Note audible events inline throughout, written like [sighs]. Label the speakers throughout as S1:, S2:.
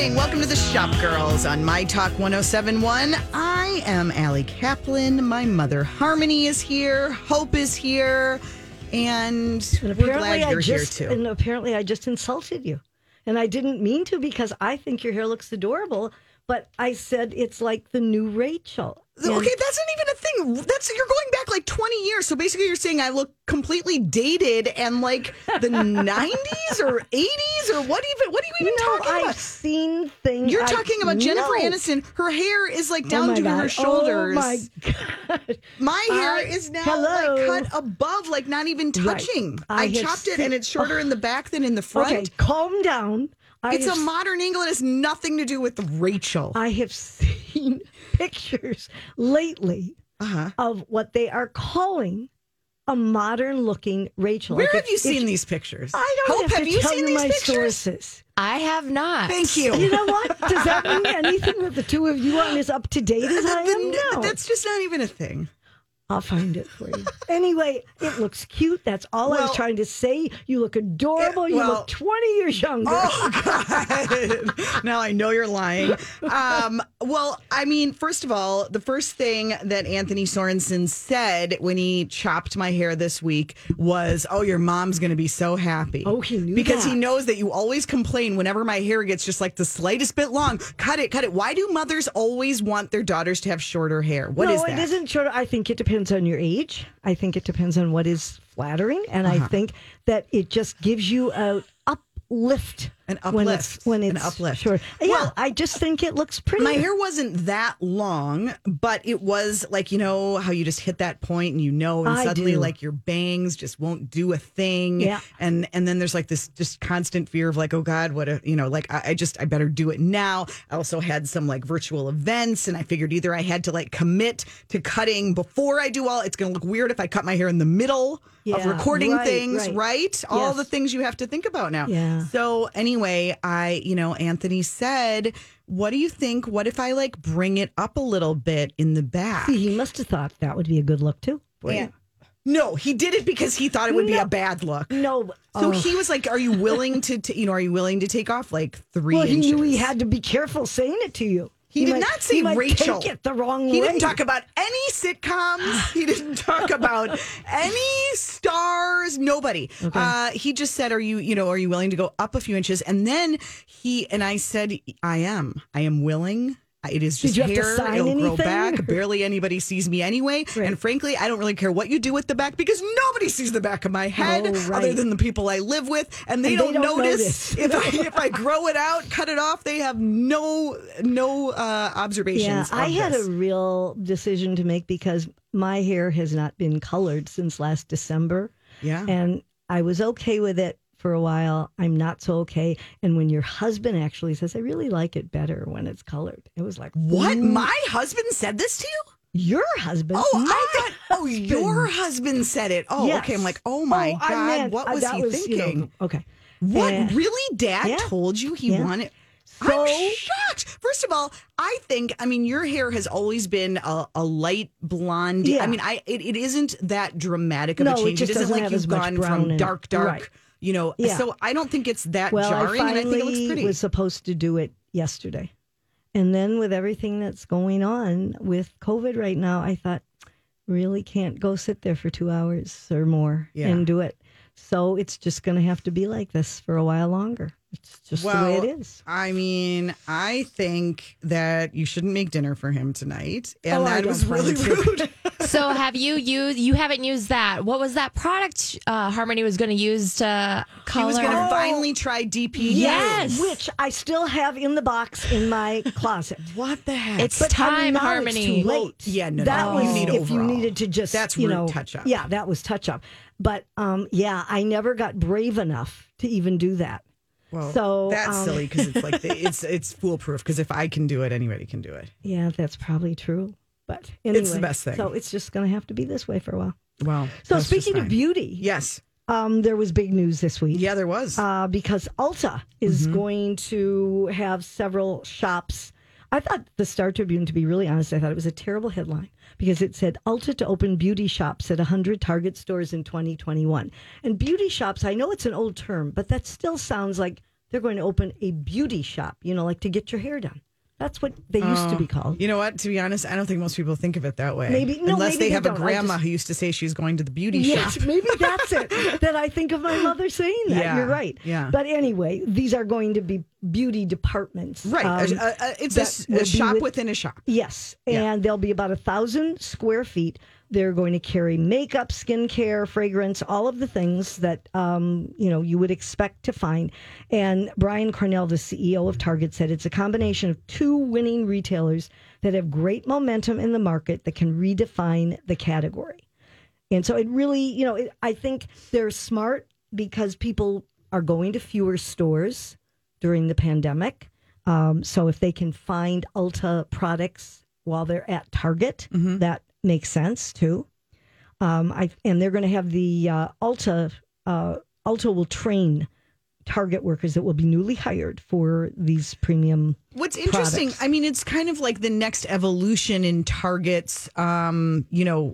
S1: morning. Welcome to the Shop Girls on My Talk 1071. I am Allie Kaplan. My mother, Harmony, is here. Hope is here. And,
S2: And
S1: we're glad you're
S2: just,
S1: here too.
S2: And apparently, I just insulted you, and I didn't mean to because I think your hair looks adorable. But I said it's like the new Rachel. And-
S1: Okay, that's not even a thing. That's you're going back like 20 years. So basically, you're saying I look completely dated and like the [laughs] 90s or 80s or what even? What are you even
S2: no,
S1: talking
S2: I've
S1: about?
S2: seen things.
S1: You're
S2: I-
S1: talking about Jennifer
S2: no.
S1: Aniston. Her hair is like
S2: Oh
S1: down
S2: my
S1: to
S2: God.
S1: her shoulders.
S2: Oh my god!
S1: My hair
S2: I-
S1: is now
S2: Hello.
S1: like cut above, like not even touching.
S2: I
S1: I,
S2: have
S1: chopped it and it's shorter oh. in the back than in the front.
S2: Okay, calm down. I
S1: It's a modern England. It has nothing to do with Rachel.
S2: I have [laughs] seen pictures lately
S1: Uh-huh.
S2: of what they are calling a modern looking Rachel.
S1: Where
S2: Like,
S1: have
S2: if-
S1: you
S2: if-
S1: seen these pictures?
S2: I don't
S1: Hope,
S2: have,
S1: have
S2: to
S1: you
S2: tell
S1: seen
S2: you
S1: these
S2: my
S1: pictures?
S2: sources.
S3: I have not.
S1: Thank you.
S2: You know what? Does that mean [laughs] anything that the two of you aren't as up to date as I am? No.
S1: That's just not even a thing.
S2: I'll find it for you. [laughs] Anyway, it looks cute. That's all I was trying to say. You look adorable.
S1: Yeah,
S2: you look 20 years younger.
S1: Oh God! [laughs] now I know you're lying. Um, well, I mean, first of all, the first thing that Anthony Sorensen said when he chopped my hair this week was, "Oh, your mom's going to be so happy."
S2: Oh, he knew
S1: because he knows that you always complain whenever my hair gets just like the slightest bit long. Cut it, cut it. Why do mothers always want their daughters to have shorter hair? What
S2: no,
S1: is that?
S2: it isn't short. I think it depends on your age. I think it depends on what is flattering, and
S1: Uh-huh.
S2: I think that it just gives you a uplift.
S1: An
S2: when
S1: uplift.
S2: it's when
S1: An
S2: it's
S1: uplift.
S2: short. Yeah,
S1: Well,
S2: I just think it looks pretty.
S1: My hair wasn't that long, but it was like you know how you just hit that point and you know, and
S2: I
S1: suddenly
S2: do.
S1: like your bangs just won't do a thing.
S2: Yeah.
S1: and and then there's like this just constant fear of like, oh God, what a you know, like I, I just I better do it now. I also had some like virtual events, and I figured either I had to like commit to cutting before I do all. It's going to look weird if I cut my hair in the middle of recording
S2: right,
S1: things,
S2: right.
S1: right? All
S2: Yes.
S1: the things you have to think about now.
S2: Yeah.
S1: So anyway, I, you know, Anthony said, "What do you think? What if I like bring it up a little bit in the back?"
S2: See, he must have thought that would be a good look too.
S1: And- no, he did it because he thought it would be a bad look.
S2: No,
S1: So
S2: oh.
S1: he was like, "Are you willing to, t- you know, are you willing to take off like three
S2: Well, he knew he had to be careful saying it to you.
S1: He, did
S2: might-
S1: not say
S2: he
S1: Rachel.
S2: Take it the wrong
S1: he
S2: way.
S1: didn't talk about any sitcoms. he didn't talk [laughs] about any stars. Nobody. Uh, he just said, "Are you, you know, are you willing to go up a few inches?" And then he and I said, "I am. I am willing." It is just
S2: you have to
S1: hair.
S2: sign
S1: It'll grow back. Barely anybody sees me anyway. [laughs]
S2: Right.
S1: And frankly, I don't really care what you do with the back because nobody sees the back of my head
S2: Oh,
S1: other than the people I live with, and they,
S2: And
S1: don't,
S2: don't
S1: notice,
S2: notice. [laughs]
S1: if I if I grow it out, cut it off. They have no no uh, observations.
S2: Yeah, I had
S1: this.
S2: a real decision to make because my hair has not been colored since last December.
S1: Yeah.
S2: And I was okay with it for a while. I'm not so okay. And when your husband actually says, I really like it better when it's colored, it was like,
S1: What?
S2: "Ooh,
S1: My husband said this to you?
S2: Your husband?
S1: Oh,
S2: My
S1: I thought. Oh, your husband said it. Oh,
S2: Yes.
S1: okay. I'm like, oh my
S2: I
S1: god,
S2: meant-
S1: what
S2: uh,
S1: was he
S2: you know,
S1: thinking?
S2: okay.
S1: what
S2: And-
S1: really? Dad
S2: Yeah.
S1: told you he
S2: Yeah.
S1: wanted.
S2: So-
S1: I'm shocked. First of all, I think I mean your hair has always been a, a light blonde.
S2: Yeah.
S1: I mean, I it, it isn't that dramatic of
S2: No,
S1: a
S2: it
S1: change.
S2: just
S1: isn't
S2: doesn't
S1: like you've gone from dark, dark.
S2: Right.
S1: You know,
S2: Yeah.
S1: so I don't think it's that
S2: Well,
S1: jarring,
S2: I
S1: and I think it looks
S2: finally
S1: pretty.
S2: was supposed to do it yesterday. And then with everything that's going on with COVID right now, I thought, really can't go sit there for two hours or more
S1: Yeah.
S2: and do it. So it's just going to have to be like this for a while longer. It's just the way it is.
S1: I mean, I think that you shouldn't make dinner for him tonight, and
S2: Oh,
S1: that was really [laughs] rude.
S3: So have you used? You haven't used that. What was that product? Uh, Harmony was going to use to color?
S1: he was going to finally try DP.
S3: Yes.
S2: Which I still have in the box in my closet. [laughs]
S1: What the heck?
S3: It's
S2: But I mean,
S3: time, Harmony.
S2: It's too late.
S1: yeah, no,
S2: that
S1: no,
S2: was
S1: you need
S2: if you needed to just
S1: That's
S2: you
S1: rude
S2: know
S1: touch-up.
S2: Yeah, that was touch up. But um, yeah, I never got brave enough to even do that.
S1: Well,
S2: So,
S1: that's
S2: um,
S1: silly because it's like [laughs] the, it's it's foolproof. Because if I can do it, anybody can do it.
S2: Yeah, that's probably true. But anyway,
S1: It's the best thing.
S2: So it's just going to have to be this way for a while.
S1: Well,
S2: So speaking of beauty,
S1: yes,
S2: um, there was big news this week.
S1: yeah, there was.
S2: uh, because Ulta is
S1: Mm-hmm.
S2: going to have several shops. I thought the Star Tribune, to be really honest, I thought it was a terrible headline because it said Ulta to open beauty shops at 100 Target stores in 2021. And beauty shops, I know it's an old term, but that still sounds like they're going to open a beauty shop, you know, like to get your hair done. That's what they used to be called.
S1: You know what? To be honest, I don't think most people think of it that way.
S2: Maybe- no,
S1: unless
S2: maybe
S1: they
S2: they
S1: have a grandma
S2: just-
S1: who used to say she's going to the beauty
S2: Yes,
S1: shop.
S2: maybe [laughs] that's it. that I think of my mother saying that.
S1: Yeah,
S2: You're right.
S1: yeah.
S2: But anyway, these are going to be beauty departments.
S1: Right.
S2: Um,
S1: a, a- it's a a, shop
S2: with-
S1: within a shop.
S2: Yes,
S1: Yeah.
S2: and they'll be about a thousand square feet. They're going to carry makeup, skincare, fragrance, all of the things that um, you know you would expect to find. And Brian Cornell, the CEO of Target, said it's a combination of two winning retailers that have great momentum in the market that can redefine the category. And so it really, you know, it, I think they're smart because people are going to fewer stores during the pandemic. Um, so if they can find Ulta products while they're at Target, that makes sense too. Um, I and they're going to have the uh, Ulta. Uh, Ulta will train Target workers that will be newly hired for these premium.
S1: What's interesting,
S2: products.
S1: I mean, it's kind of like the next evolution in Target's, um, you know,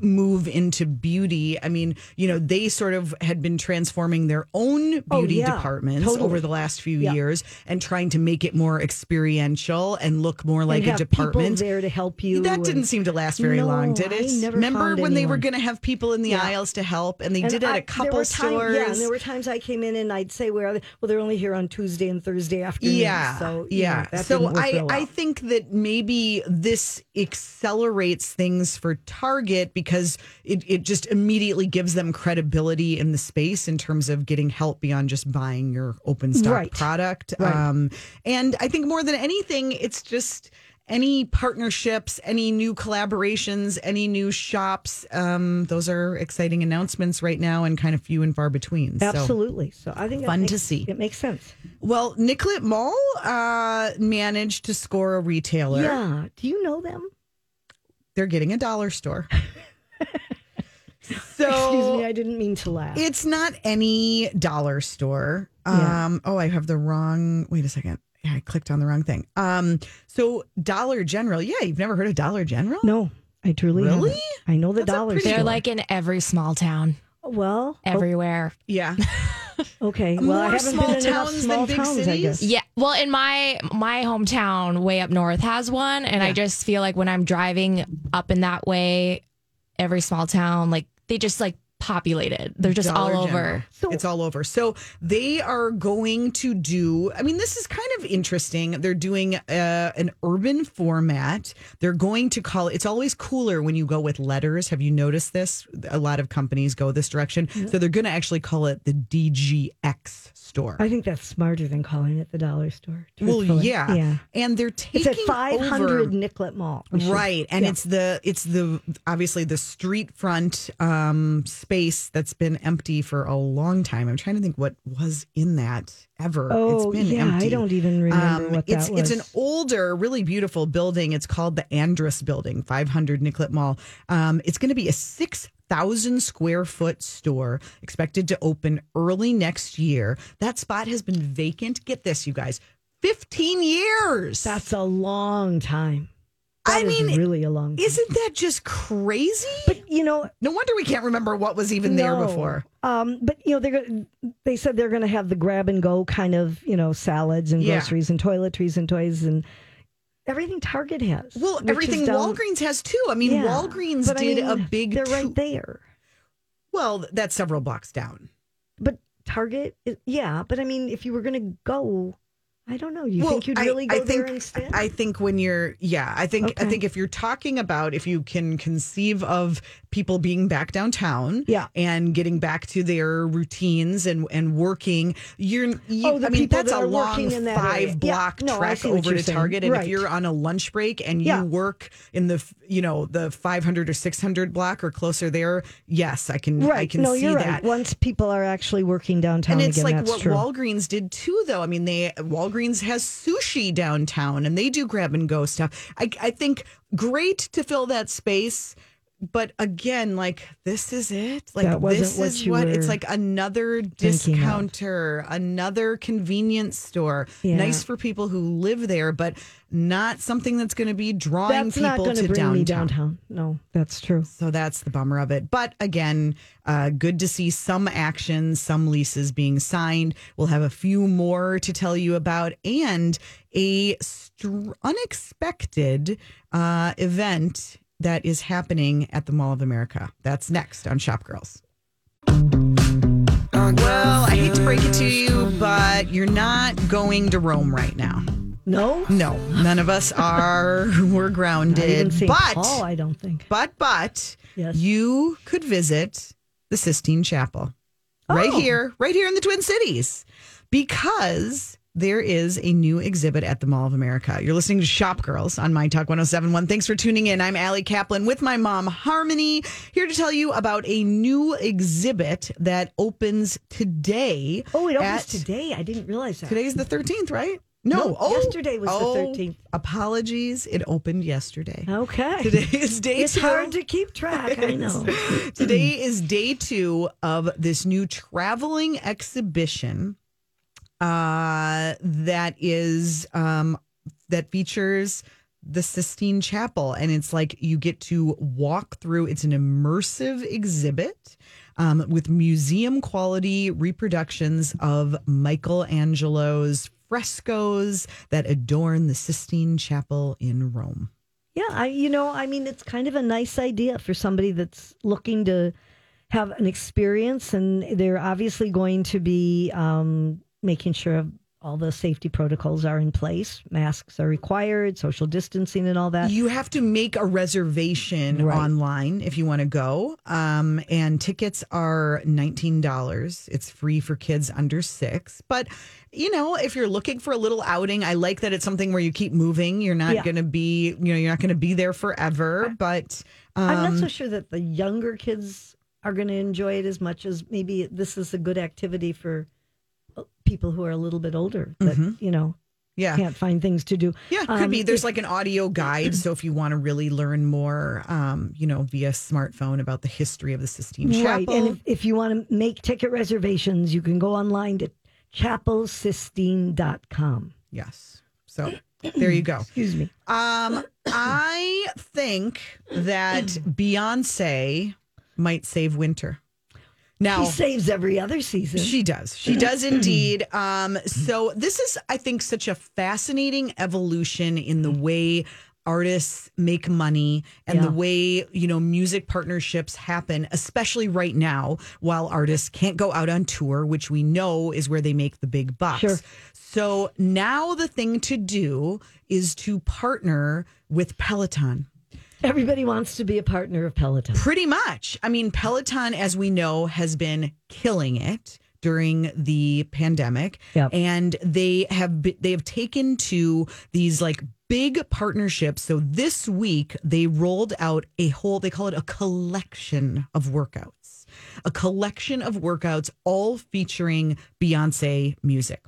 S1: move into beauty. I mean, you know, they sort of had been transforming their own oh, beauty
S2: Oh, yeah,
S1: departments
S2: totally.
S1: over the last few
S2: Yeah.
S1: years and trying to make it more experiential and look more like
S2: and
S1: a department.
S2: people there to help you.
S1: That didn't seem to last very
S2: No,
S1: long, did
S2: I
S1: it? Remember when they were going to have people in the
S2: Yeah.
S1: aisles to help, and they
S2: And
S1: did it at a couple
S2: were time-
S1: stores.
S2: yeah, and there were times I came in and I'd say, "Where are they?" Well, they're only here on Tuesday and Thursday afternoons.
S1: Yeah.
S2: so
S1: yeah.
S2: know,
S1: so I,
S2: well.
S1: I think that maybe this accelerates things for Target because it, it just immediately gives them credibility in the space in terms of getting help beyond just buying your open stock
S2: Right.
S1: product.
S2: Right.
S1: Um, and I think more than anything, it's just any partnerships, any new collaborations, any new shops. Um, those are exciting announcements right now and kind of few and far between. So-
S2: Absolutely. So I think
S1: Fun to see.
S2: It makes sense.
S1: Well, Nicollet Mall uh, managed to score a retailer.
S2: Yeah. Do you know them?
S1: They're getting a dollar store. so [laughs]
S2: Excuse me. I didn't mean to laugh.
S1: it's not any dollar store.
S2: Yeah.
S1: Um, oh, I have the wrong. Wait a second. Yeah, I clicked on the wrong thing. Um, so Dollar General. Yeah, you've never heard of Dollar General?
S2: no, I truly
S1: Really?
S2: haven't. I know the
S1: That's
S2: dollar
S1: pretty-
S2: store.
S3: They're like in every small town,
S2: well, oh,
S3: everywhere.
S1: Yeah. [laughs]
S2: okay. Well, I
S1: More
S2: haven't
S1: small
S2: been in enough
S1: towns than big
S2: towns. I
S1: cities?
S2: guess.
S3: Yeah. Well, in my my hometown, way up north, has one, and I just feel like when I'm driving up in that way, every small town, like they just like populated. They're just
S1: Dollar
S3: all
S1: General.
S3: over.
S2: So-
S1: it's all over. So they are going to do. I mean, this is kind of interesting. They're doing uh, an urban format. They're going to call it. It's always cooler when you go with letters. Have you noticed this? A lot of companies go this direction. So they're going to actually call it the DGX store.
S2: I think that's smarter than calling it the dollar store.
S1: well, yeah,
S2: Yeah.
S1: and they're taking
S2: It's at 500
S1: over-
S2: Nicollet Mall. We should-
S1: Right. And
S2: yeah.
S1: it's the it's the obviously the street front um space that's been empty for a long time. I'm trying to think what was in that ever.
S2: Oh,
S1: it's been
S2: yeah.
S1: empty.
S2: I don't even remember
S1: Um,
S2: what
S1: it's
S2: that was.
S1: it's an older, really beautiful building. It's called the Andrus Building, 500 Nicollet Mall. Um, it's going to be a six thousand square foot store expected to open early next year. That spot has been vacant. Get this, you guys, 15 years.
S2: That's a long time.
S1: I
S2: That is
S1: mean,
S2: really a long time.
S1: Isn't that just crazy?
S2: But you know,
S1: no wonder we can't remember what was even there before.
S2: Um, but you know, gonna- they said they're going to have the grab and go kind of you know salads and
S1: Yeah.
S2: groceries and toiletries and toys and everything Target has.
S1: Well, everything
S2: down-
S1: Walgreens has too. I mean,
S2: Yeah.
S1: Walgreens
S2: But I
S1: did a big.
S2: They're right there.
S1: Well, that's several blocks down.
S2: But Target, yeah. But I mean, if you were going to go, I don't know. You
S1: well,
S2: think you'd
S1: I-
S2: really
S1: I,
S2: go
S1: think,
S2: there instead?
S1: I think when you're, yeah, I think, I think if you're talking about if you can conceive of people being back downtown,
S2: Yeah.
S1: and getting back to their routines and and working, you're, you,
S2: Oh, the
S1: I mean,
S2: people
S1: that's
S2: that
S1: a long
S2: that area.
S1: five
S2: Yeah.
S1: block
S2: I
S1: trek over to
S2: saying.
S1: Target, and if you're on a lunch break and you
S2: Yeah.
S1: work in the, you know, the 500 or 600 block or closer there, yes, I can, I
S2: right.
S1: can
S2: no,
S1: see
S2: you're
S1: that.
S2: right. Once people are actually working downtown
S1: And it's
S2: again,
S1: like what
S2: true.
S1: Walgreens did too, though. I mean, they Walgreens has sushi downtown, and they do grab and go stuff. I, I think great to fill that space. But again, like this is it. Like this
S2: what
S1: is what it's like another
S2: of.
S1: discounter, another convenience store.
S2: Yeah.
S1: Nice for people who live there, but not something that's going to be drawing
S2: That's
S1: people to downtown.
S2: me downtown. No, that's true.
S1: So that's the bummer of it. But again, uh, good to see some action, some leases being signed. We'll have a few more to tell you about and a str- unexpected uh, event that is happening at the Mall of America. That's next on Shop Girls. Uh, well, I hate to break it to you, but you're not going to Rome right now.
S2: No,
S1: No, none of us are. [laughs] We're
S2: not
S1: grounded.
S2: even St.
S1: but
S2: Paul. I don't think.
S1: but but
S2: Yes.
S1: you could visit the Sistine Chapel right
S2: Oh.
S1: here, right here in the Twin Cities, because there is a new exhibit at the Mall of America. You're listening to Shop Girls on My Talk 1071. Thanks for tuning in. I'm Allie Kaplan with my mom, Harmony, here to tell you about a new exhibit that opens today.
S2: Oh, it opens
S1: at-
S2: today. I didn't realize that.
S1: Today's the 13th, right? No,
S2: No,
S1: oh,
S2: yesterday was the
S1: oh,
S2: 13th.
S1: Apologies. It opened yesterday.
S2: Okay. [laughs]
S1: Today is day
S2: it's
S1: two.
S2: hard to keep track. I [laughs] know.
S1: Today is day two of this new traveling exhibition uh, that is um, that features the Sistine Chapel, and it's like you get to walk through. It's an immersive exhibit. Um, with museum quality reproductions of Michelangelo's frescoes that adorn the Sistine Chapel in Rome.
S2: Yeah, I you know, I mean it's kind of a nice idea for somebody that's looking to have an experience and they're obviously going to be um, making sure all the safety protocols are in place. Masks are required, social distancing and all that.
S1: You have to make a reservation
S2: Right.
S1: online if you want to go. Um, and tickets are $19. It's free for kids under six. But, you know, if you're looking for a little outing, I like that it's something where you keep moving. You're not
S2: Yeah.
S1: going to be, you know, you're not going to be there forever. But um,
S2: I'm not so sure that the younger kids are going to enjoy it as much as maybe this is a good activity for people who are a little bit older that, you know,
S1: yeah.
S2: can't find things to do.
S1: Yeah, could
S2: Um,
S1: be. There's
S2: if-
S1: like an audio guide. So if you want to really learn more, um, you know, via smartphone about the history of the Sistine
S2: Right.
S1: Chapel.
S2: And if, if you want to make ticket reservations, you can go online to chapelsistine.com.
S1: yes. So there you go. [clears throat]
S2: Excuse me.
S1: Um, I think that Beyonce might save winter. Now
S2: She saves every other season.
S1: she does. She does indeed. [clears throat] Um, so this is, I think, such a fascinating evolution in the way artists make money and
S2: Yeah.
S1: the way you know music partnerships happen especially right now while artists can't go out on tour which we know is where they make the big bucks
S2: Sure.
S1: so now the thing to do is to partner with peloton
S2: Everybody wants to be a partner of Peloton.
S1: Pretty much. I mean, Peloton, as we know, has been killing it during the pandemic,
S2: Yep.
S1: and they have be- they have taken to these like big partnerships. So this week they rolled out a whole they call it a collection of workouts, a collection of workouts all featuring Beyonce music.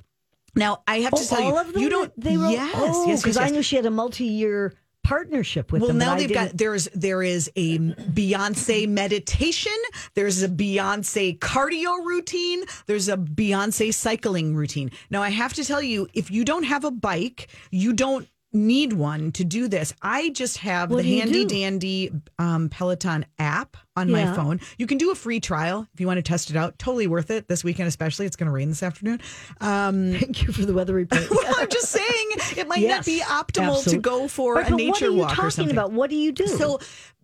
S1: Now I have to
S2: Oh,
S1: tell
S2: all
S1: you,
S2: of them?
S1: you don't.
S2: They wrote,
S1: yes,
S2: oh,
S1: yes,
S2: because
S1: yes,
S2: I knew she had a multi-year partnership with
S1: Well,
S2: them. but
S1: now they've got
S2: didn't-
S1: there's there is a Beyonce meditation, there's a Beyonce cardio routine, there's a Beyonce cycling routine. Now I have to tell you, if you don't have a bike, you don't need one to do this. I just have
S2: What
S1: the handy
S2: do?
S1: dandy um, Peloton app on my phone. You can do a free trial if you want to test it out. Totally worth it this weekend, especially. It's going to rain this afternoon. Um, [laughs]
S2: Thank you for the weather report. [laughs]
S1: well, I'm just saying it might not be optimal
S2: absolutely.
S1: to go for
S2: Right,
S1: a nature
S2: what are you talking about? What do you do?
S1: So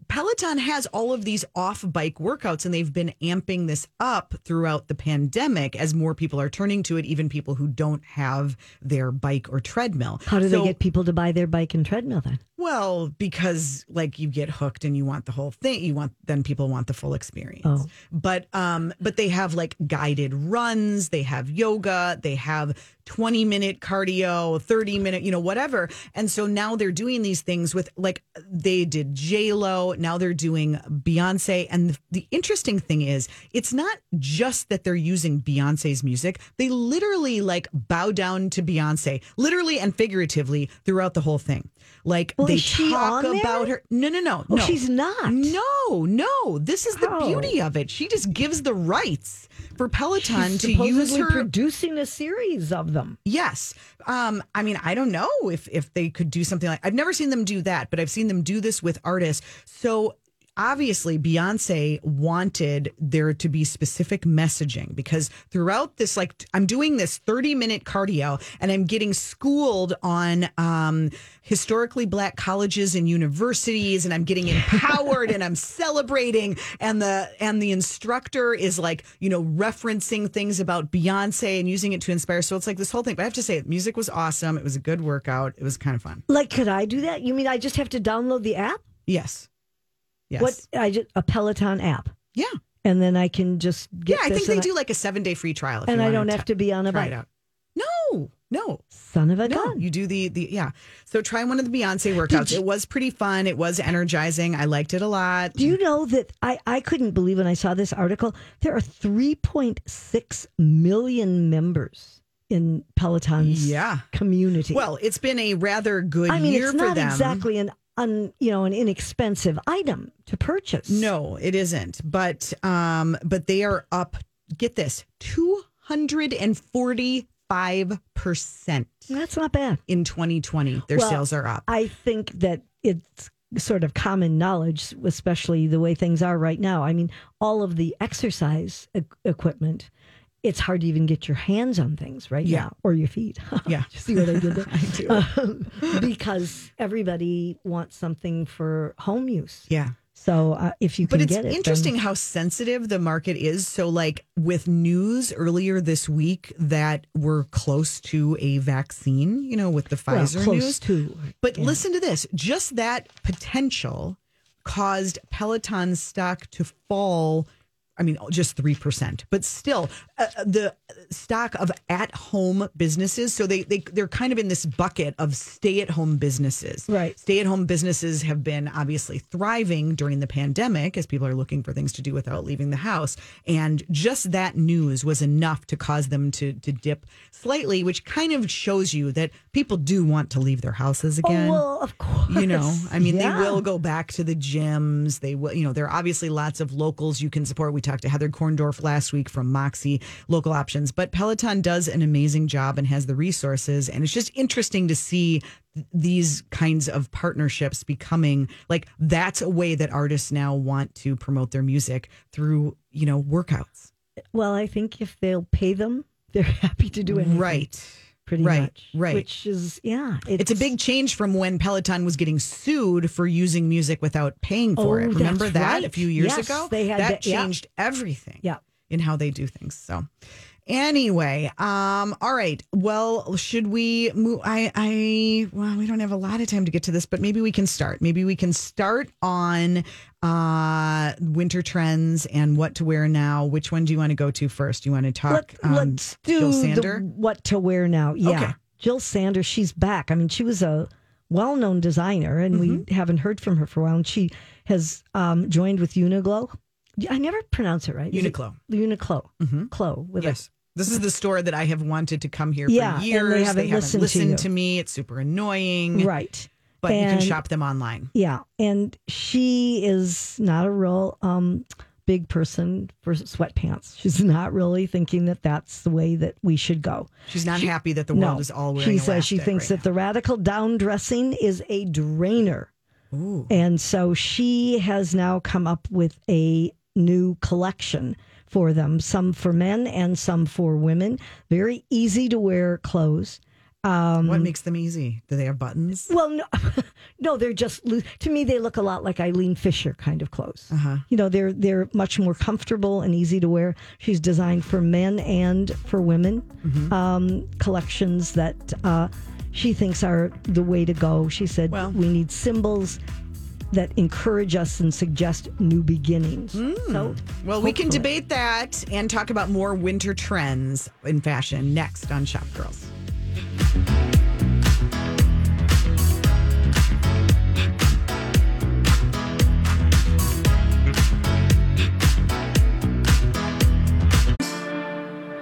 S1: Peloton has all of these off bike workouts and they've been amping this up throughout the pandemic as more people are turning to it, even people who don't have their bike or treadmill.
S2: How do
S1: So-
S2: they get people to buy their bike and treadmill then?
S1: well, because like you get hooked and you want the whole thing, you want then people want the full experience.
S2: Oh.
S1: But um but they have like guided runs, they have yoga, they have 20 minute cardio, 30 minute, you know, whatever. And so now they're doing these things with like they did J Lo, now they're doing Beyonce. And the, the interesting thing is, it's not just that they're using Beyonce's music. They literally like bow down to Beyonce, literally and figuratively throughout the whole thing. Like
S2: Well,
S1: they talk about her. No, no, no,
S2: Oh,
S1: no.
S2: she's not.
S1: No, no. This is the
S2: How?
S1: beauty of it. She just gives the rights for Peloton
S2: She's
S1: to use her.
S2: producing a series of them.
S1: Yes. Um, I mean, I don't know if if they could do something like I've never seen them do that, but I've seen them do this with artists. So obviously Beyonce wanted there to be specific messaging because throughout this like I'm doing this 30 minute cardio and I'm getting schooled on um historically black colleges and universities and I'm getting empowered and I'm [laughs] celebrating and the and the instructor is like, you know, referencing things about Beyonce and using it to inspire. So it's like this whole thing. But I have to say music was awesome. It was a good workout. It was kind of fun.
S2: Like, could I do that? You mean I just have to download the app?
S1: Yes. Yes.
S2: What I just a Peloton app,
S1: Yeah.
S2: and then I can just
S1: Yeah,
S2: get.
S1: I think they
S2: and
S1: do like a seven day free trial. If
S2: and
S1: you
S2: I don't have to be on a bike.
S1: No, no,
S2: Son of a
S1: no.
S2: gun.
S1: You do the the yeah. So try one of the Beyonce workouts. It was pretty fun. It was energizing. I liked it a lot.
S2: Do you know that I, I couldn't believe when I saw this article? There are 3.6 million members in Peloton's
S1: Yeah.
S2: community.
S1: Well, it's been a rather good
S2: I mean,
S1: year
S2: it's
S1: for
S2: not
S1: them.
S2: exactly an un, you know an inexpensive item to purchase.
S1: No, it isn't. But um, but they are up. Get this, two hundred and forty-five percent
S2: that's not bad.
S1: in 2020. Their
S2: Well,
S1: sales are up.
S2: I think that it's sort of common knowledge, especially the way things are right now. I mean, all of the exercise e- equipment, it's hard to even get your hands on things right
S1: Yeah.
S2: now or your feet. [laughs]
S1: Yeah.
S2: you [laughs] see what I did there? [laughs]
S1: I do.
S2: Um, because everybody wants something for home use.
S1: yeah.
S2: So uh, if you can
S1: But it's
S2: get it, then-
S1: interesting how sensitive the market is. So, like with news earlier this week that we're close to a vaccine, you know, with the
S2: well,
S1: Pfizer
S2: close
S1: news.
S2: to.
S1: But
S2: yeah.
S1: listen to this just that potential caused Peloton stock to fall. I mean, just 3%, but still uh, the stock of at home businesses. So they, they, they're kind of in this bucket of stay at home businesses.
S2: Right.
S1: Stay at home businesses have been obviously thriving during the pandemic as people are looking for things to do without leaving the house. And just that news was enough to cause them to, to dip slightly, which kind of shows you that people do want to leave their houses again
S2: Oh, well, of course.
S1: you know i mean
S2: Yeah.
S1: they will go back to the gyms they will you know there are obviously lots of locals you can support we talked to heather korndorf last week from moxie local options. But peloton does an amazing job and has the resources. And it's just interesting to see th- these kinds of partnerships becoming like that's a way that artists now want to promote their music through you know workouts.
S2: Well, I think if they'll pay them, they're [laughs] happy to do it.
S1: right
S2: Pretty
S1: Right,
S2: much.
S1: right.
S2: Which is, yeah.
S1: it's a big change from when Peloton was getting sued for using music without paying for
S2: Oh,
S1: it. Remember that
S2: right.
S1: a few years
S2: Yes,
S1: ago?
S2: they had
S1: that
S2: to- yeah.
S1: changed everything
S2: Yeah.
S1: in how they do things. So anyway, um, all right. Well, should we move I I well, we don't have a lot of time to get to this, but maybe we can start. Maybe we can start on uh winter trends and what to wear now. Which one do you want to go to first? Do You want to talk
S2: Let,
S1: um,
S2: let's do
S1: Jill
S2: the what to wear now. Yeah.
S1: Okay.
S2: Jil Sanders, she's back. I mean, she was a well known designer, and
S1: Mm-hmm.
S2: we haven't heard from her for a while. And she has um, joined with Uniglow. I never pronounce it right. Is it
S1: Uniqlo.
S2: Uniqlo.
S1: Mhm.
S2: Clo. With
S1: Yes. This is the store that I have wanted to come here
S2: Yeah,
S1: for
S2: and they
S1: years.
S2: haven't listened to
S1: to me. It's super annoying.
S2: Right.
S1: But you can shop them online.
S2: Yeah. And she is not a real um, big person for sweatpants. She's not really thinking that that's the way that we should go.
S1: She's not happy that the world is all wearing
S2: She says she thinks
S1: right
S2: that the radical down dressing is a drainer.
S1: Ooh.
S2: And so she has now come up with a new collection for them, some for men and some for women. Very easy to wear clothes. Um,
S1: what makes them easy? Do they have buttons?
S2: well, no, [laughs] no, they're just loose. To me, they look a lot like Eileen Fisher kind of clothes.
S1: Uh-huh.
S2: You know, they're they're much more comfortable and easy to wear. She's designed for men and for women
S1: Mm-hmm.
S2: um, collections that uh, she thinks are the way to go. She said
S1: Well-
S2: we need symbols that encourage us and suggest new beginnings. Hmm. So,
S1: Well, we can debate that and talk about more winter trends in fashion next on Shop Girls.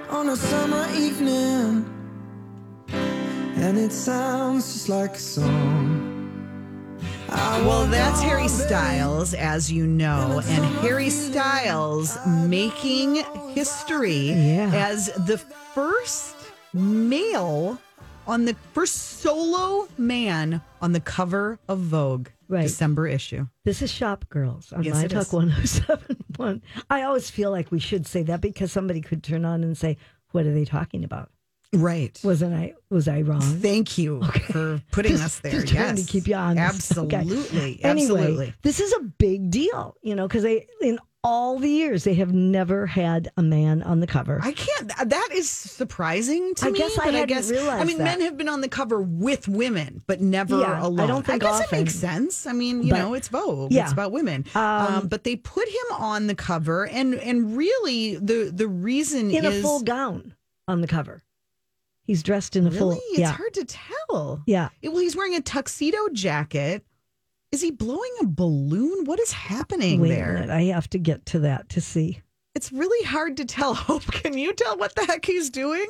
S4: on a summer evening, and it sounds just like a song.
S1: Uh, well, that's Harry Styles, as you know, and Harry Styles making history
S2: Yeah.
S1: as the first male on the first solo man on the cover of Vogue
S2: Right.
S1: December issue.
S2: This is Shop Girls on
S1: Yes,
S2: My Talk
S1: is.
S2: 1071. I always feel like we should say that because somebody could turn on and say, What are they talking about?
S1: Right.
S2: Wasn't I was I wrong?
S1: Thank you for putting
S2: Just-
S1: us there.
S2: just trying
S1: yes.
S2: to keep you honest. Okay.
S1: Absolutely.
S2: Anyway,
S1: Absolutely.
S2: this is a big deal, you know, because they in all the years they have never had a man on the cover.
S1: I can't. That is surprising to
S2: I
S1: me.
S2: guess I
S1: but I guess I mean,
S2: that.
S1: men have been on the cover with women, but never
S2: Yeah, I don't think I
S1: guess
S2: often.
S1: it makes sense. I mean, you
S2: But-
S1: know, it's Vogue.
S2: Yeah.
S1: It's about women. Um, but they put him on the cover, and and really the the reason
S2: in
S1: is
S2: a full gown on the cover. He's dressed in a
S1: really
S2: full
S1: it's
S2: yeah.
S1: hard to tell.
S2: Yeah.
S1: Well, he's wearing a tuxedo jacket. Is he blowing a balloon? What is happening
S2: Wait
S1: there?
S2: a minute. I have to get to that to see.
S1: It's really hard to tell. [laughs] Hope, can you tell what the heck he's doing?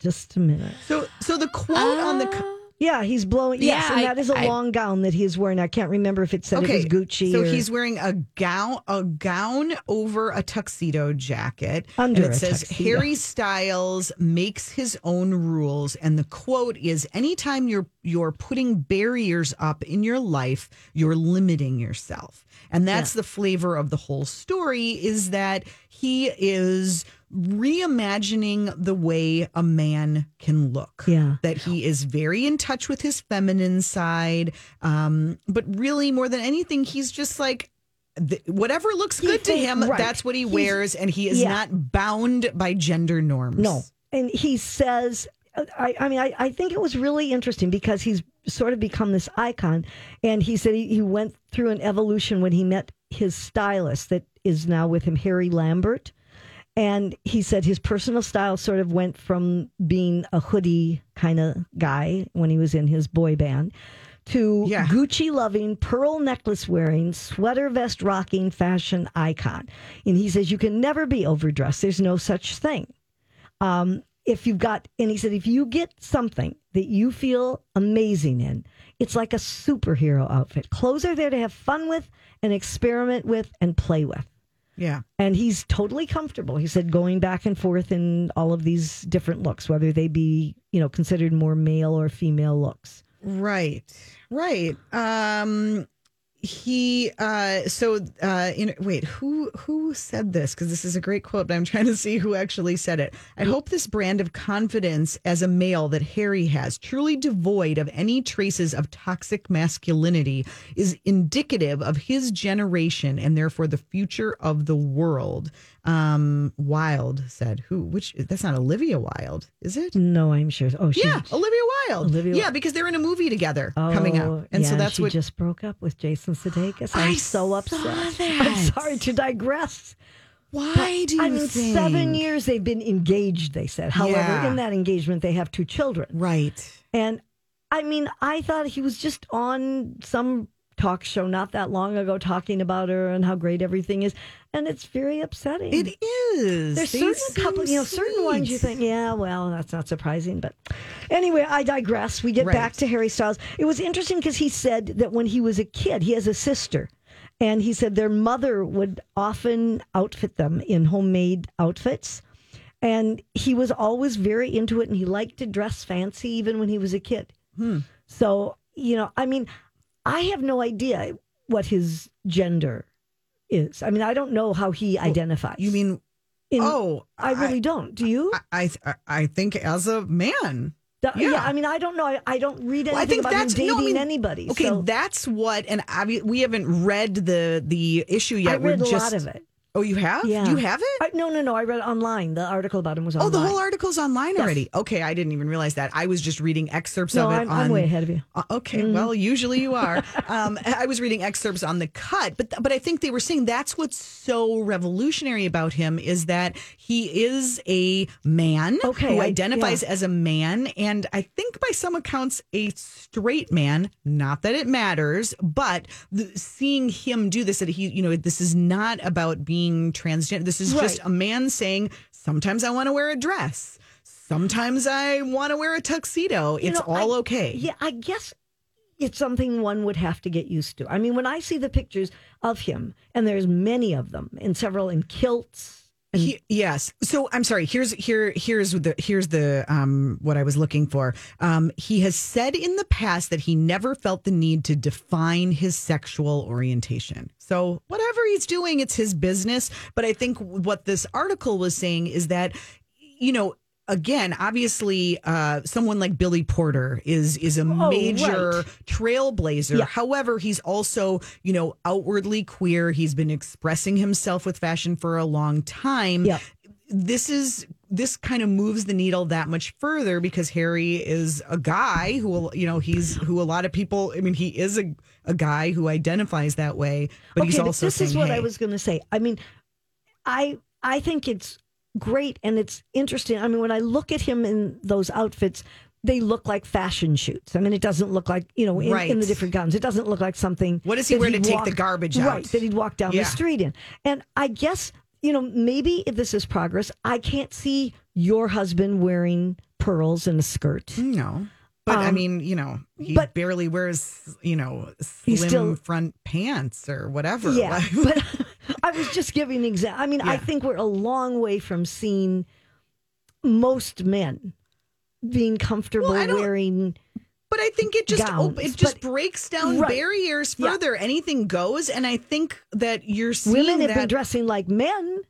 S2: Just a minute.
S1: So, so the quote on the co-
S3: Uh,
S2: Yeah, he's blowing. Yes,
S3: Yeah,
S2: and
S3: I-
S2: that is a
S3: I-
S2: long gown that he's wearing. I can't remember if it said it was Gucci
S1: So
S2: or
S1: he's wearing a gown, a gown over a tuxedo jacket,
S2: Under
S1: and it says
S2: tuxedo.
S1: Harry Styles makes his own rules, and the quote is: "Anytime you're you're putting barriers up in your life, you're limiting yourself." And that's the flavor of the whole story: is that he is reimagining the way a man can look
S2: Yeah.
S1: that he is very in touch with his feminine side. Um, but really, more than anything, he's just like th- whatever looks
S2: He
S1: good to him,
S2: right.
S1: that's what he
S2: He's-
S1: wears, and he is
S2: yeah.
S1: not bound by gender norms.
S2: No. And he says, I, I mean, I, I think it was really interesting because he's sort of become this icon. And he said he, he went through an evolution when he met his stylist that is now with him, Harry Lambert. And he said his personal style sort of went from being a hoodie kind of guy when he was in his boy band to
S1: Yeah.
S2: Gucci loving, pearl necklace wearing, sweater vest rocking fashion icon. And he says you can never be overdressed. There's no such thing um, if you've got, and he said, if you get something that you feel amazing in, it's like a superhero outfit. Clothes are there to have fun with and experiment with and play with.
S1: Yeah.
S2: And he's totally comfortable. He said going back and forth in all of these different looks, whether they be, you know, considered more male or female looks.
S1: Right. Right. Um he uh so uh in wait who who said this? Because this is a great quote but i'm trying to see who actually said it. I hope this brand of confidence as a male that harry has truly devoid of any traces of toxic masculinity is indicative of his generation and therefore the future of the world um Wilde said who which that's not olivia wilde is it
S2: No, I'm sure. Oh, she,
S1: yeah, Olivia Wilde.
S2: Olivia
S1: yeah, because they're in a movie together coming
S2: Oh,
S1: up, and so that's
S2: she
S1: what.
S2: just broke up with Jason Sudeikis.
S1: I
S2: I'm so
S1: saw
S2: upset. I'm sorry to digress.
S1: why do you
S2: I mean,
S1: think?
S2: seven years they've been engaged, they said. However,
S1: Yeah.
S2: in that engagement, they have two children.
S1: Right.
S2: And I mean, I thought he was just on some talk show not that long ago talking about her and how great everything is. And it's very upsetting.
S1: It is.
S2: There's
S1: They
S2: certain couple, you know, certain ones you think, yeah, well, that's not surprising. But anyway, I digress. We get
S1: Right.
S2: back to Harry Styles. It was interesting because he said that when he was a kid, he has a sister. And he said their mother would often outfit them in homemade outfits. And he was always very into it and he liked to dress fancy even when he was a kid.
S1: Hmm.
S2: So, you know, I mean, I have no idea what his gender is. I mean, I don't know how he identifies.
S1: You mean?
S2: In-
S1: oh,
S2: I really don't. Do you?
S1: I, I I think as a man.
S2: The- yeah.
S1: yeah.
S2: I mean, I don't know. I, I don't read anything
S1: Well, I think
S2: about him dating
S1: no, I mean,
S2: anybody.
S1: Okay,
S2: so
S1: that's what, and obvi- we haven't read the the issue yet.
S2: I read
S1: We're
S2: a
S1: just,
S2: lot of it.
S1: Oh, you have?
S2: Yeah.
S1: You have it?
S2: I, no, no, no. I read it online. The article about him was online.
S1: Oh, the whole article's online
S2: Yes.
S1: already. Okay, I didn't even realize that. I was just reading excerpts
S2: No,
S1: of it
S2: I'm,
S1: on
S2: I'm way ahead of you.
S1: Uh, okay,
S2: Mm-hmm.
S1: well, usually you are. [laughs] um, I was reading excerpts on the cut, but but I think they were saying that's what's so revolutionary about him is that he is a man
S2: Okay,
S1: who
S2: I-
S1: identifies
S2: yeah.
S1: as a man, and I think by some accounts a straight man. Not that it matters, but the, seeing him do this, that he, you know, this is not about being transgender. This is just a man saying, sometimes I want to wear a dress. Sometimes I want to wear a tuxedo. It's
S2: know,
S1: all
S2: I-
S1: okay.
S2: Yeah, I guess it's something one would have to get used to. I mean, when I see the pictures of him, and there's many of them, and several in kilts.
S1: He, yes. So I'm sorry. Here's here here's the here's the um what I was looking for. Um he has said in the past that he never felt the need to define his sexual orientation. So whatever he's doing it's his business, but I think what this article was saying is that you know again obviously uh someone like Billy Porter is is a major
S2: right.
S1: trailblazer.
S2: Yeah.
S1: However, he's also, you know, outwardly queer. He's been expressing himself with fashion for a long time.
S2: Yeah.
S1: This is this kind of moves the needle that much further because Harry is a guy who will, you know, he's who a lot of people, I mean, he is a, a guy who identifies that way, but he's
S2: okay,
S1: also
S2: this is
S1: saying,
S2: what I was going to say. I mean, I I think it's great and it's interesting. I mean, when I look at him in those outfits, they look like fashion shoots. I mean, it doesn't look like you know in,
S1: Right.
S2: in the different gowns. It doesn't look like something.
S1: What does he
S2: that
S1: wear to take the garbage out?
S2: Right, that he'd walk down
S1: Yeah.
S2: the street in. And I guess you know maybe if this is progress. I can't see your husband wearing pearls and a skirt.
S1: No. But I
S2: Um,
S1: mean, you know, he
S2: but-
S1: barely wears, you know, slim
S2: still-
S1: front pants or whatever.
S2: Yeah, but [laughs] [laughs] I was just giving an example. I mean, I think we're a long way from seeing most men being comfortable
S1: Well,
S2: wearing.
S1: But I think it just
S2: Gowns,
S1: op- it just
S2: but-
S1: breaks down
S2: Right.
S1: barriers
S2: Yeah.
S1: further. Anything goes, and I think that you're seeing
S2: Women have
S1: that.
S2: been dressing like men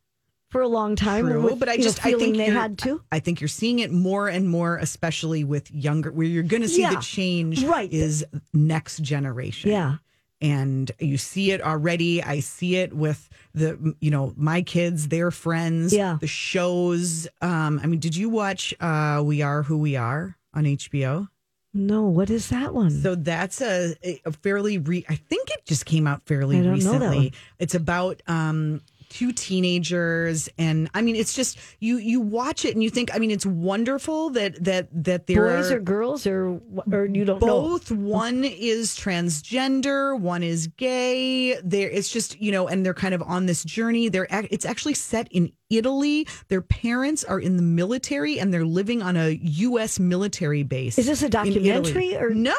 S2: for a long time.
S1: True,
S2: with,
S1: but I
S2: you know,
S1: just I think
S2: they had to.
S1: I think you're seeing it more and more, especially with younger, where you're going to see
S2: Yeah.
S1: the change.
S2: Right.
S1: is next generation.
S2: Yeah.
S1: and you see it already. I see it with the you know my kids, their friends.
S2: Yeah.
S1: the shows. Um, I mean, did you watch uh, We Are Who We Are on HBO?
S2: No, what is that one?
S1: So that's a, a fairly re. I think it just came out fairly
S2: I don't know that
S1: recently. It's about um two teenagers, and I mean, it's just you you watch it and you think. I mean, it's wonderful that that that there
S2: Boys
S1: are
S2: or girls or or you don't know.
S1: both one is transgender one is gay there it's just you know and they're kind of on this journey they're it's actually set in italy their parents are in the military and they're living on a u.s military base
S2: Is this a documentary or
S1: no?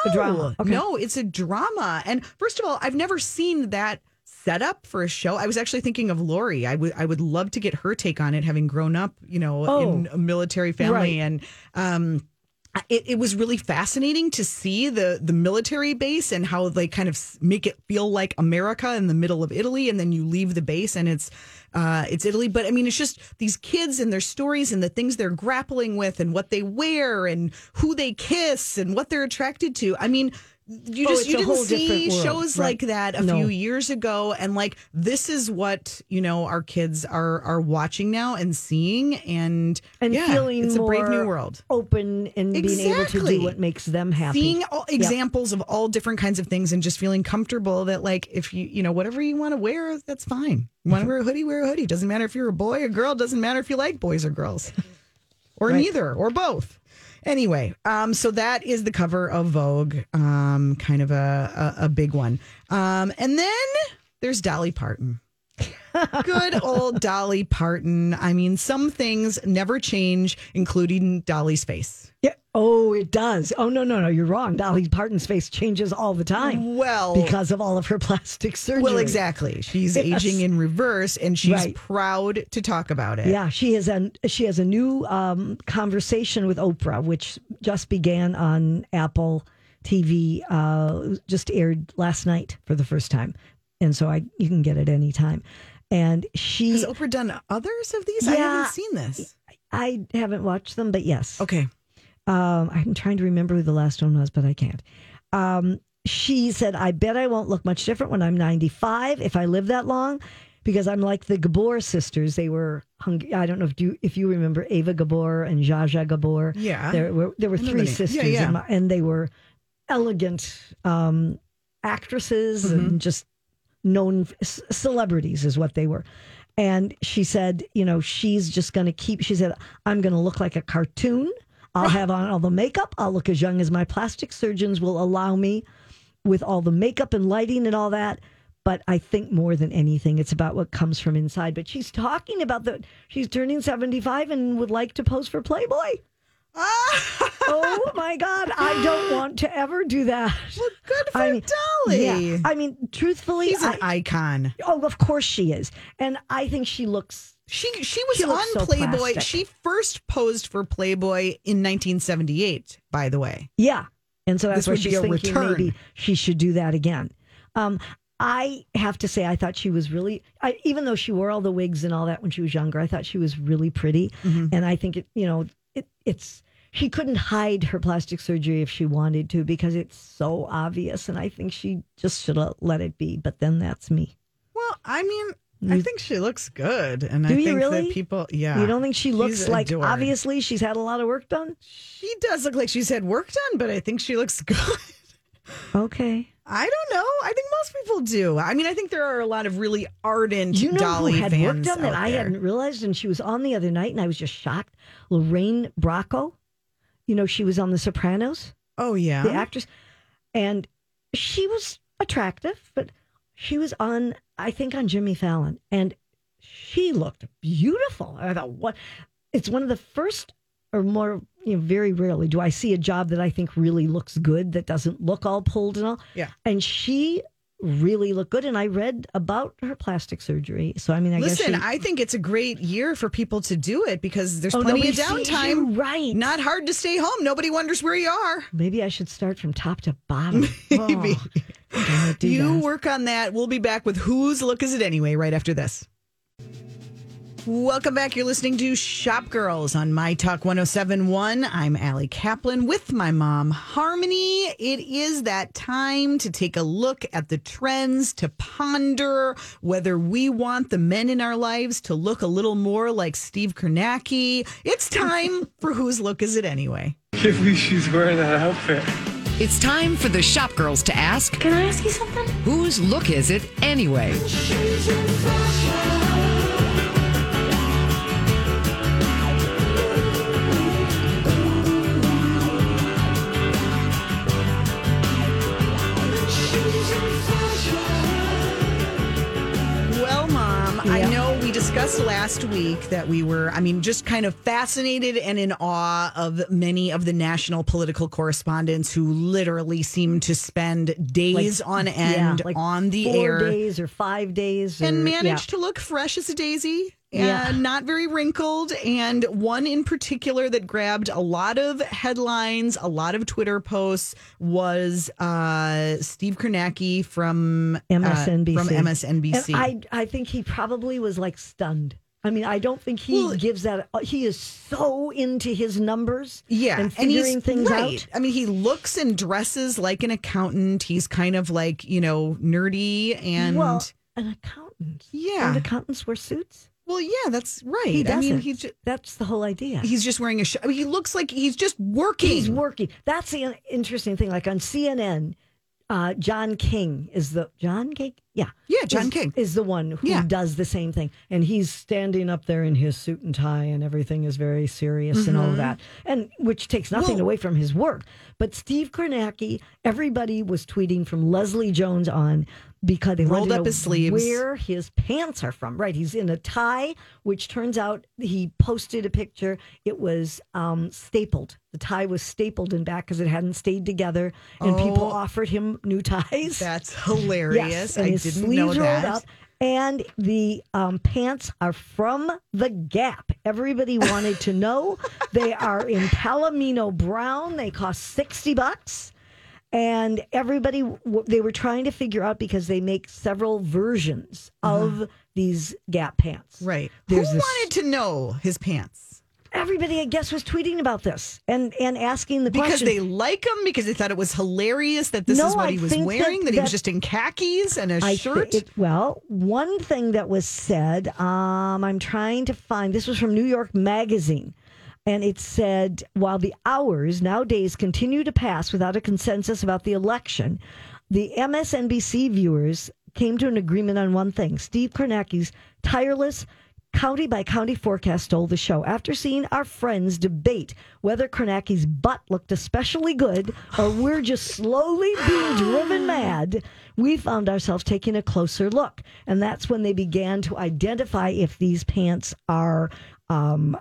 S2: Okay.
S1: no it's a drama and first of all i've never seen that setup for a show i was actually thinking of lori i would i would love to get her take on it having grown up you know
S2: Oh.
S1: in a military family
S2: Right.
S1: and um it, it was really fascinating to see the the military base and how they kind of make it feel like America in the middle of Italy, and then you leave the base and it's uh, it's Italy. But I mean, it's just these kids and their stories and the things they're grappling with and what they wear and who they kiss and what they're attracted to. I mean. You
S2: Oh,
S1: just you didn't see shows
S2: right.
S1: like that a
S2: No.
S1: few years ago, and like this is what you know our kids are are watching now and seeing, and
S2: and
S1: yeah,
S2: feeling
S1: it's a brave new world
S2: open and being able to do what makes them happy.
S1: seeing all examples of all different kinds of things and just feeling comfortable that like if you you know whatever you want to wear that's fine you want to [laughs] wear a hoodie wear a hoodie doesn't matter if you're a boy or girl doesn't matter if you like boys or girls or
S2: Right.
S1: neither or both anyway um so that is the cover of vogue um kind of a a, a big one. Um and then there's dolly parton Good old Dolly Parton. I mean, some things never change, including Dolly's face.
S2: Yeah. Oh, it does. Oh no, no, no. You're wrong. Dolly Parton's face changes all the time
S1: Well,
S2: because of all of her plastic surgery.
S1: Well, exactly. She's
S2: Yes.
S1: aging in reverse, and she's
S2: Right.
S1: proud to talk about it.
S2: Yeah, she has a she has a new um, conversation with Oprah, which just began on Apple TV. Uh, just aired last night for the first time, and so I you can get it anytime. And she,
S1: Has Oprah done others of these? I haven't seen this.
S2: I haven't watched them, but yes,
S1: Okay.
S2: Um, I'm trying to remember who the last one was, but I can't. Um, she said, I bet I won't look much different when I'm 95 if I live that long because I'm like the Gabor sisters. They were, hung- I don't know if you, if you remember Ava Gabor and Zsa Zsa Gabor.
S1: Yeah.
S2: There were, there were
S1: I know the
S2: three sisters
S1: Yeah, yeah.
S2: my- and they were elegant um, actresses
S1: Mm-hmm.
S2: and just known c- celebrities is what they were. And she said, you know, she's just going to keep, she said, I'm going to look like a cartoon. I'll have on all the makeup. I'll look as young as my plastic surgeons will allow me with all the makeup and lighting and all that. But I think more than anything, it's about what comes from inside. But she's talking about the, she's turning 75 and would like to pose for Playboy. Oh my God. I don't want to ever do that.
S1: Well, good for
S2: I mean,
S1: Dolly.
S2: Yeah, I mean, truthfully,
S1: She's an
S2: I-
S1: icon.
S2: oh, of course she is, and I think she looks.
S1: She she was
S2: She
S1: on
S2: so
S1: Playboy.
S2: plastic.
S1: She first posed for Playboy in 1978. By the way,
S2: Yeah, and so that's
S1: This
S2: why she's thinking
S1: return.
S2: maybe she should do that again. Um, I have to say, I thought she was really, I, even though she wore all the wigs and all that when she was younger, I thought she was really pretty,
S1: Mm-hmm.
S2: and I think it, you know, it, it's. She couldn't hide her plastic surgery if she wanted to because it's so obvious, and I think she just should have let it be. But then that's me.
S1: well, I mean, I think she looks good, and I think
S2: really?
S1: that people, yeah,
S2: You don't think she looks
S1: She's
S2: like
S1: adored.
S2: obviously she's had a lot of work done?
S1: she does look like she's had work done, but I think she looks [laughs] good.
S2: Okay.
S1: I don't know. I think most people do. I mean, I think there are a lot of really ardent
S2: You know
S1: Dolly
S2: who had work
S1: fans
S2: done that
S1: out
S2: I hadn't realized, and she was on the other night, and I was just shocked. Lorraine Bracco, you know, she was on The Sopranos,
S1: Oh yeah,
S2: the actress, and she was attractive, but she was on, I think, on Jimmy Fallon, and she looked beautiful. I thought, what? It's one of the first, or more, you know, very rarely do I see a job that I think really looks good that doesn't look all pulled and all.
S1: Yeah.
S2: and she really look good, and I read about her plastic surgery. So I mean, I
S1: Listen,
S2: guess she,
S1: I think it's a great year for people to do it because there's
S2: Oh,
S1: plenty of downtime.
S2: right?
S1: Not hard to stay home. Nobody wonders where you are.
S2: Maybe I should start from top to bottom. [laughs]
S1: Maybe.
S2: Oh,
S1: you
S2: that.
S1: work on that. We'll be back with Whose Look Is It Anyway right after this. Welcome back. You're listening to Shop Girls on My Talk 1071. I'm Ali Kaplan with my mom, Harmony. It is that time to take a look at the trends, to ponder whether we want the men in our lives to look a little more like Steve Kornacki. It's time [laughs] for Whose Look Is It Anyway?
S5: can't believe she's wearing that outfit.
S6: It's time for the shop girls to ask
S7: Can I ask you something?
S6: whose look is it anyway?
S1: Last week that we were, I mean, just kind of fascinated and in awe of many of the national political correspondents who literally seem to spend days on end
S2: Yeah, like
S1: on the
S2: four
S1: air
S2: days or five days,
S1: and
S2: or-
S1: manage
S2: yeah.
S1: to look fresh as a daisy.
S2: Yeah.
S1: And not very wrinkled. And one in particular that grabbed a lot of headlines, a lot of Twitter posts was uh, Steve Kornacki from uh,
S2: MSNBC.
S1: from MSNBC.
S2: And I, I think he probably was like stunned. I mean, I don't think he
S1: Well-
S2: gives that. He is so into his numbers,
S1: Yeah,
S2: and figuring things
S1: right.
S2: out.
S1: I mean, he looks and dresses like an accountant. He's kind of like you know nerdy and
S2: well, an accountant.
S1: Yeah.
S2: and accountants wear suits.
S1: Well, yeah, that's right.
S2: He
S1: I mean, he's just,
S2: That's the whole idea.
S1: he's just wearing a. Sh- I mean, he looks like he's just working.
S2: He's working. That's the interesting thing. Like on CNN, uh, John King is the John King. Yeah,
S1: Yeah, John
S2: is-
S1: King.
S2: is the one who
S1: Yeah.
S2: does the same thing, and he's standing up there in his suit and tie, and everything is very serious and all of that, and which takes nothing
S1: Mm-hmm.
S2: Away from his work. But Steve Kornacki, everybody was tweeting from Leslie Jones on because they
S1: Rolled up his sleeves.
S2: where his pants are from. Right, he's in a tie, which turns out he posted a picture. It was um, stapled. The tie was stapled in back because it hadn't stayed together, and people
S1: Oh.
S2: offered him new [laughs] ties.
S1: That's hilarious.
S2: and
S1: I
S2: his
S1: didn't
S2: sleeves
S1: know
S2: rolled
S1: that.
S2: up. And the um, pants are from the Gap. Everybody wanted to know. [laughs] they are in Palomino brown. They cost sixty bucks. And everybody, they were trying to figure out because they make several versions of these Gap pants.
S1: Mm-hmm. Right.
S2: There's
S1: Who
S2: this-
S1: wanted to know his pants?
S2: Everybody, I guess, was tweeting about this and and asking the question.
S1: Because
S2: question.
S1: they like him, because they thought it was hilarious that this
S2: No,
S1: is what
S2: I
S1: he was wearing,
S2: that-
S1: that, he was just in khakis and a
S2: I
S1: shirt.
S2: it- well, one thing that was said, um, I'm trying to find. This was from New York Magazine, and it said, while the hours nowadays continue to pass without a consensus about the election, the MSNBC viewers came to an agreement on one thing: Steve Kornacki's tireless. County by county forecast stole the show. After seeing our friends debate whether Kornacki's butt looked especially good or we're just slowly being driven [sighs] mad, we found ourselves taking a closer look. And that's when they began to identify if these pants are um,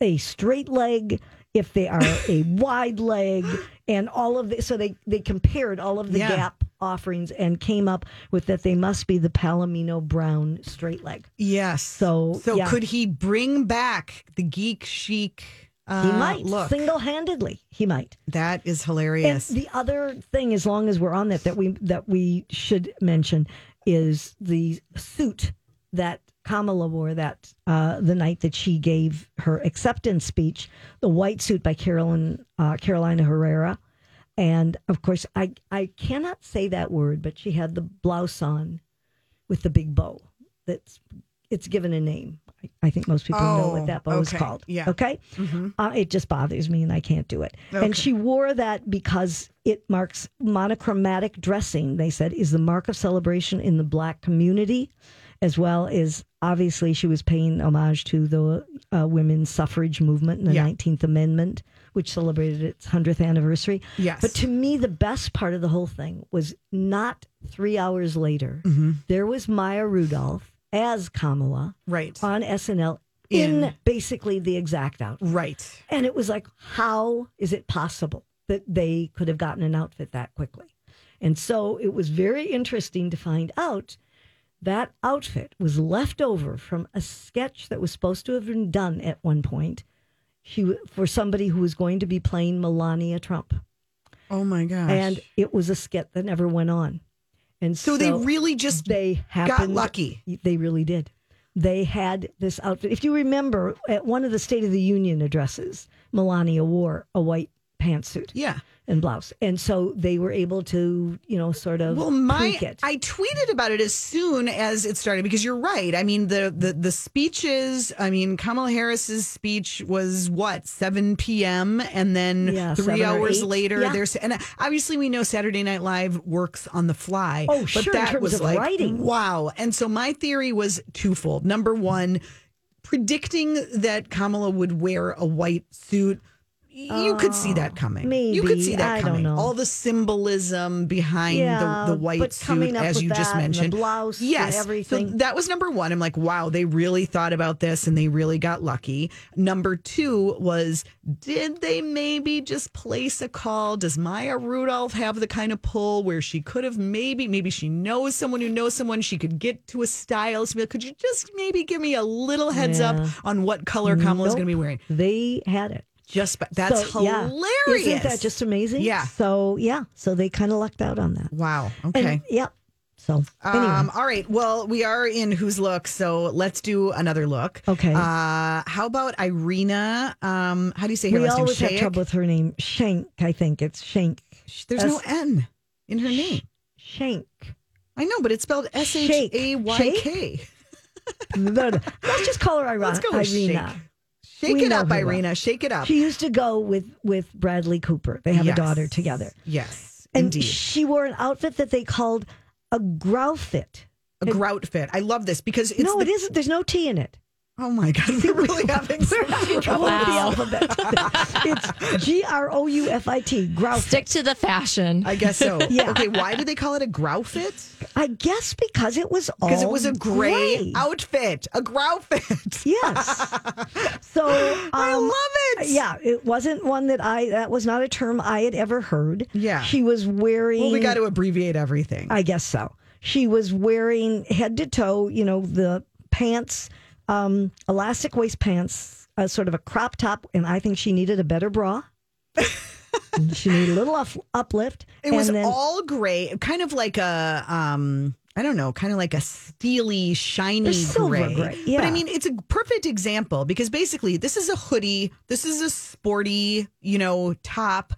S2: a straight leg, if they are a [laughs] wide leg, and all of the so they they compared all of the
S1: Yeah.
S2: Gap offerings and came up with that they must be the Palomino brown straight leg.
S1: Yes.
S2: So,
S1: so
S2: yeah.
S1: could he bring back the geek chic? Uh,
S2: He might
S1: look.
S2: single handedly. He might.
S1: that is
S2: And
S1: hilarious.
S2: the other thing, as long as we're on that, that we that we should mention is the suit that Kamala wore that uh, the night that she gave her acceptance speech, the white suit by Carolyn uh, Carolina Herrera, and of course I I cannot say that word, but she had the blouse on with the big bow. That's it's given a name. I, think most people know
S1: Oh,
S2: what that bow is called.
S1: Yeah.
S2: Okay. Uh, it just bothers me, and I can't do it. And she wore that because it marks monochromatic dressing. They said is the mark of celebration in the black community, as well as obviously she was paying homage to the uh, women's suffrage movement and the
S1: Yeah.
S2: Nineteenth Amendment, which celebrated its hundredth anniversary.
S1: Yes.
S2: But to me, the best part of the whole thing was not three hours later.
S1: Mm-hmm.
S2: There was Maya Rudolph as Kamala
S1: right.
S2: on SNL in,
S1: In-
S2: basically the exact outfit.
S1: right.
S2: And it was like, how is it possible that they could have gotten an outfit that quickly? And so it was very interesting to find out that outfit was left over from a sketch that was supposed to have been done at one point. She for somebody who was going to be playing Melania Trump,
S1: Oh my gosh.
S2: and it was a skit that never went on. And
S1: so, they really just
S2: they happened, got
S1: lucky.
S2: They really did. They had this outfit. If you remember, at one of the State of the Union addresses, Melania wore a white pantsuit
S1: yeah.
S2: And blouse, and so they were able to, you know, sort of
S1: Well, my. I tweeted about it as soon as it started because you're right. I mean the the the speeches. I mean Kamala Harris's speech was what 7 p.m. and then
S2: Yeah,
S1: three hours later
S2: Yeah.
S1: there's and obviously we know Saturday Night Live works on the fly.
S2: Oh,
S1: but
S2: sure, in
S1: that
S2: terms
S1: was
S2: of
S1: like
S2: writing.
S1: wow. And so my theory was twofold. Number one, predicting that Kamala would wear a white suit. You could see that oh, coming. You could
S2: maybe.
S1: see that
S2: I don't know.
S1: All the symbolism behind
S2: Yeah,
S1: the, the white
S2: but
S1: suit,
S2: up
S1: as you just
S2: that and the
S1: mentioned.
S2: blouse
S1: yes,
S2: everything.
S1: So that was number one. I'm like, wow, they really thought about this and they really got lucky. Number two was, did they maybe just place a call? Does Maya Rudolph have the kind of pull where she could have maybe, maybe she knows someone who knows someone she could get to a stylist? Like, Could you just maybe give me a little heads
S2: Yeah.
S1: up on what color Kamala's
S2: Nope.
S1: going to be wearing?
S2: They had it.
S1: Just that's
S2: So, yeah.
S1: hilarious.
S2: Isn't that just amazing?
S1: Yeah.
S2: So yeah, so they kind of lucked out on that.
S1: wow?
S2: And,
S1: Okay.
S2: yeah. So anyway,
S1: Um, all right. Well, we are in whose look, so let's do another look.
S2: Okay.
S1: Uh, how about Irina? Um, how do you say her
S2: we
S1: last name?
S2: always have trouble with her name. Shank, I think it's Shank.
S1: There's no N in her name.
S2: Shank.
S1: I know, but it's spelled S H A Y K. [laughs]
S2: Let's just call her Ira-
S1: Let's go with
S2: Irina.
S1: Shake. Shake
S2: We
S1: it up. Irina. Shake it up.
S2: She used to go with with Bradley Cooper. They have
S1: Yes.
S2: a daughter together.
S1: Yes,
S2: And
S1: indeed.
S2: she wore an outfit that they called a grout fit.
S1: A grout fit. I love this because it's
S2: no,
S1: the,
S2: it isn't. There's no tea in it.
S1: Oh my god, we're [laughs] really having some trouble.
S2: with the
S3: Wow.
S2: alphabet. [laughs] it's G R O U F I T. Grout.
S3: Stick to the fashion.
S1: I guess so. [laughs]
S2: Yeah.
S1: Okay, why do they call it a grout fit?
S2: I guess because it was all
S1: Because it was a gray,
S2: gray.
S1: outfit, a grout fit.
S2: Yes. So
S1: I
S2: um,
S1: love it.
S2: Yeah, it wasn't one that I. That was not a term I had ever heard.
S1: Yeah.
S2: she was wearing.
S1: Well, we got to abbreviate everything.
S2: I guess so. She was wearing head to toe, you know, the pants, um, elastic waist pants, uh, sort of a crop top, and I think she needed a better bra. [laughs] she needed a little up, uplift.
S1: It was
S2: then,
S1: all gray, kind of like a um I don't know, kind of like a steely, shiny gray.
S2: gray,
S1: But I mean, it's a perfect example because basically this is a hoodie, this is a sporty, you know, top,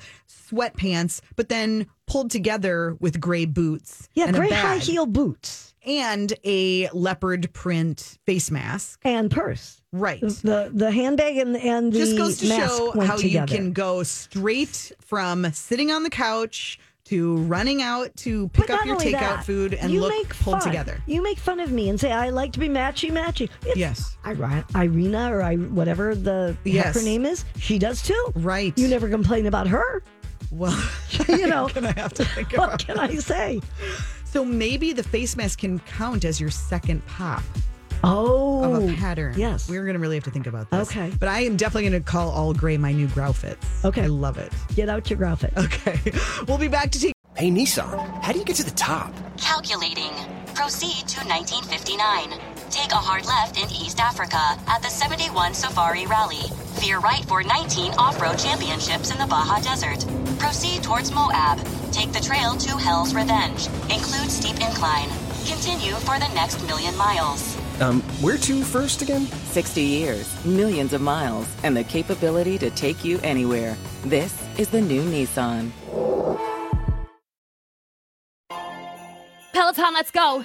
S1: sweatpants, but then pulled together with gray boots.
S2: yeah,
S1: and a
S2: gray high heel boots
S1: and a leopard print face mask.
S2: and purse.
S1: Right.
S2: The the handbag and and the
S1: Just goes to show how
S2: together.
S1: you can go straight from sitting on the couch to running out to pick
S2: But
S1: up your takeout
S2: that,
S1: food and
S2: you
S1: look
S2: make
S1: pulled
S2: fun.
S1: together.
S2: You make fun of me and say I like to be matchy matchy. It's
S1: Yes.
S2: Irina or I, whatever the
S1: Yes.
S2: her name is, she does too.
S1: Right.
S2: You never complain about her.
S1: Well, [laughs]
S2: You know, [laughs]
S1: gonna have to think
S2: what
S1: about.
S2: can I say?
S1: So maybe the face mask can count as your second pop.
S2: Oh,
S1: of
S2: Oh,
S1: a pattern.
S2: yes.
S1: We're going to really have to think about this.
S2: Okay.
S1: But I am definitely going to call all gray my new Groufits.
S2: Okay.
S1: I love it.
S2: Get out your graphic.
S1: Okay. [laughs] We'll be back to take.
S7: Hey, Nissan, how do you get to the top?
S8: Calculating. Proceed to 1959. Take a hard left in East Africa at the 71 Safari Rally. Veer right for 19 off-road championships in the Baja Desert. Proceed towards Moab. Take the trail to Hell's Revenge. Include steep incline. Continue for the next million miles.
S7: Um, where to first again?
S9: 60 years, millions of miles, and the capability to take you anywhere. This is the new Nissan.
S10: Peloton, let's go!